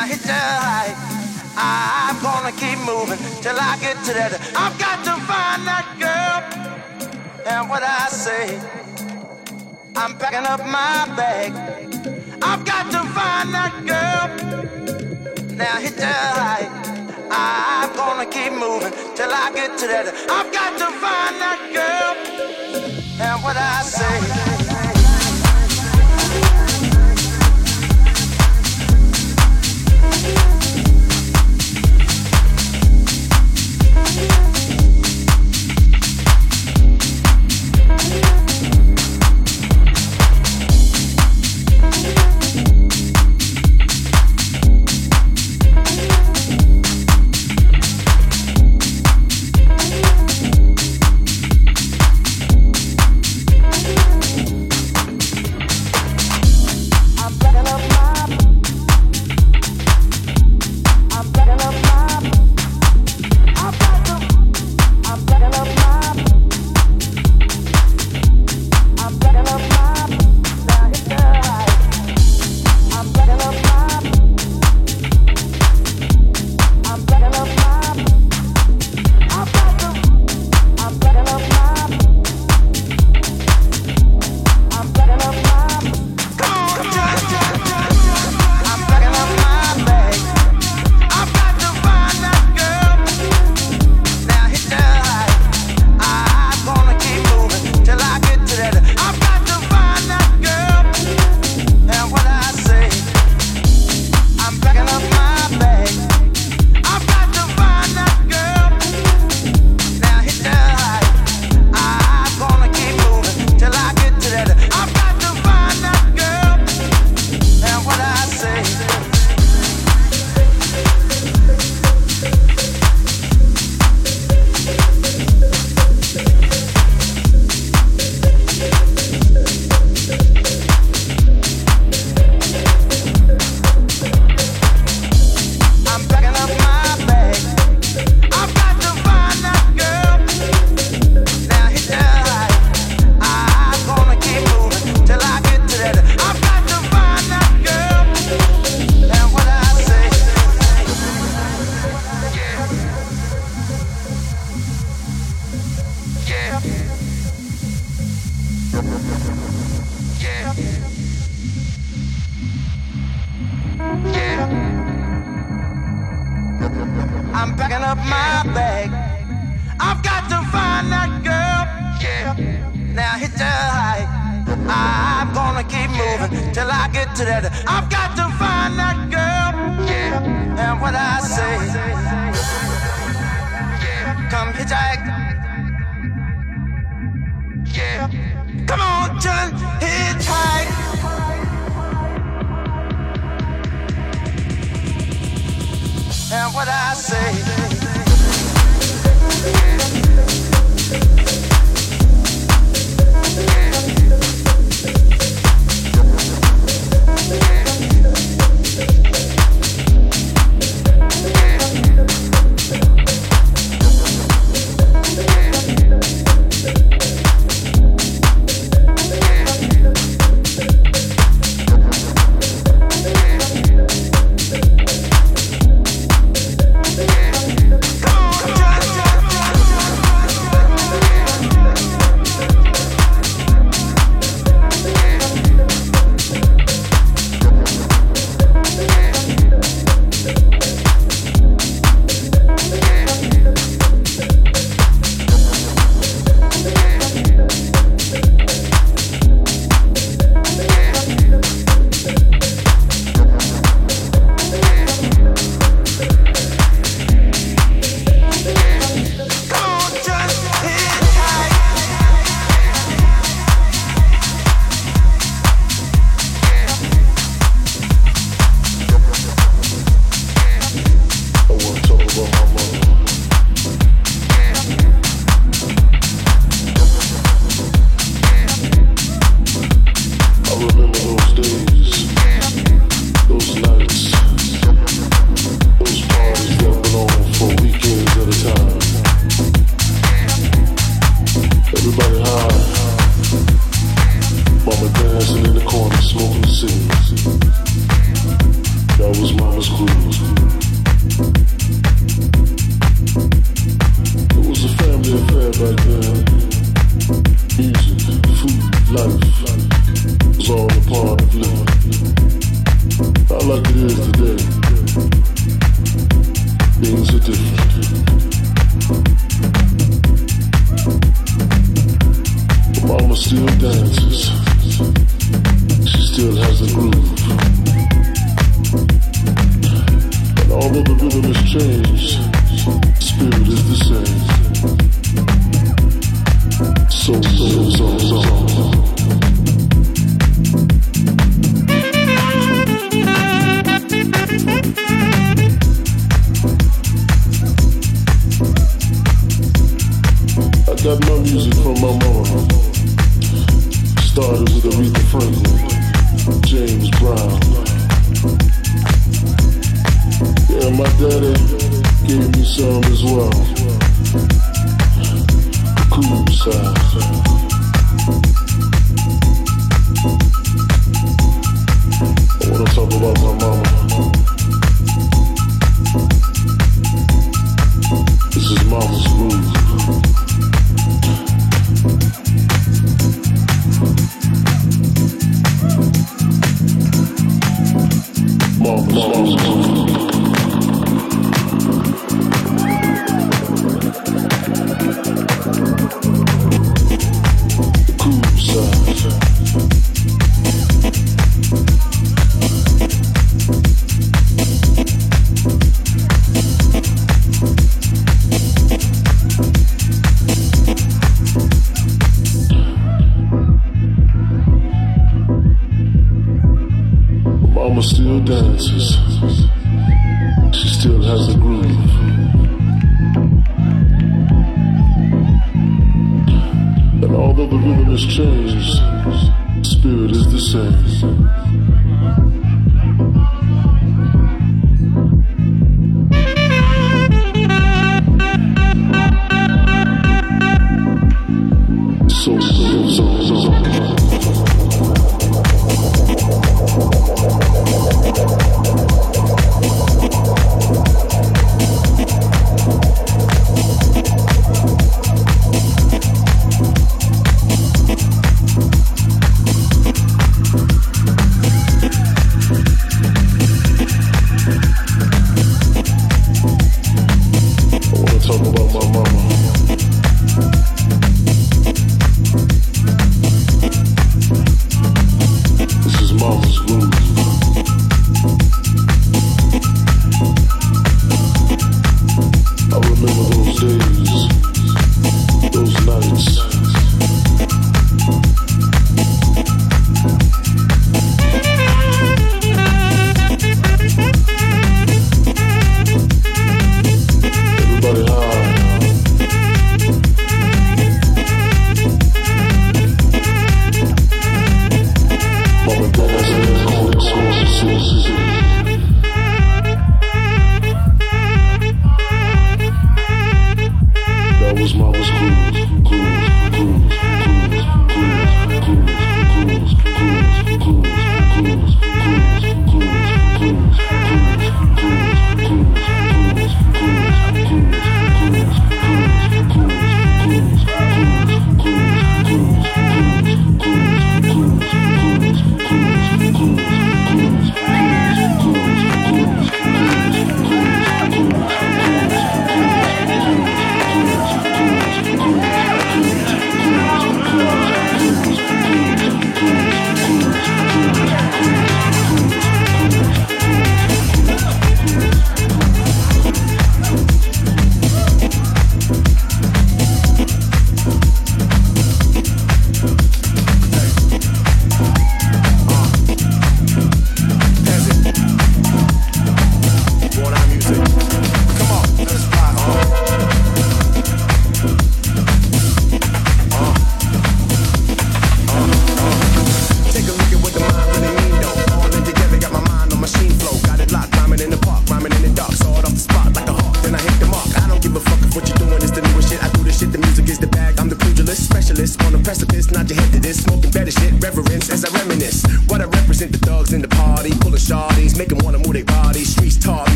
Now hit the high. I'm gonna keep moving till I get to that. I've got to find that girl. And what I say, I'm packing up my bag. I've got to find that girl. Now hit the high. I'm gonna keep moving till I get to that. I've got to find that girl. And what I say.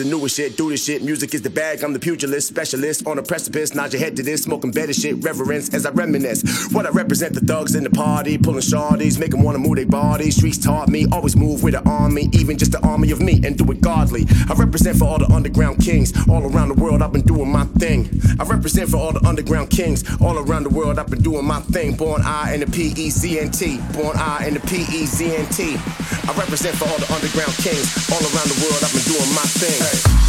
Of what you shit. Do this shit, music is the bag. I'm the pugilist, specialist on a precipice. Nod your head to this, smoking better shit, reverence as I reminisce. What I represent, the thugs in the party, pulling shawties, make them wanna move their bodies. Streets taught me, always move with an army, even just an army of me, and do it godly. I represent for all the underground kings all around the world. I've been doing my thing. I represent for all the underground kings all around the world. I've been doing my thing. Born I in the P-E-Z-N-T, Born I in the P-E-Z-N-T. I represent for all the underground kings all around the world. I've been doing my thing.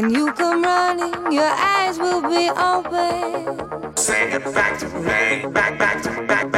When you come running, your eyes will be open. Say it back to me, back, back to me, back, back.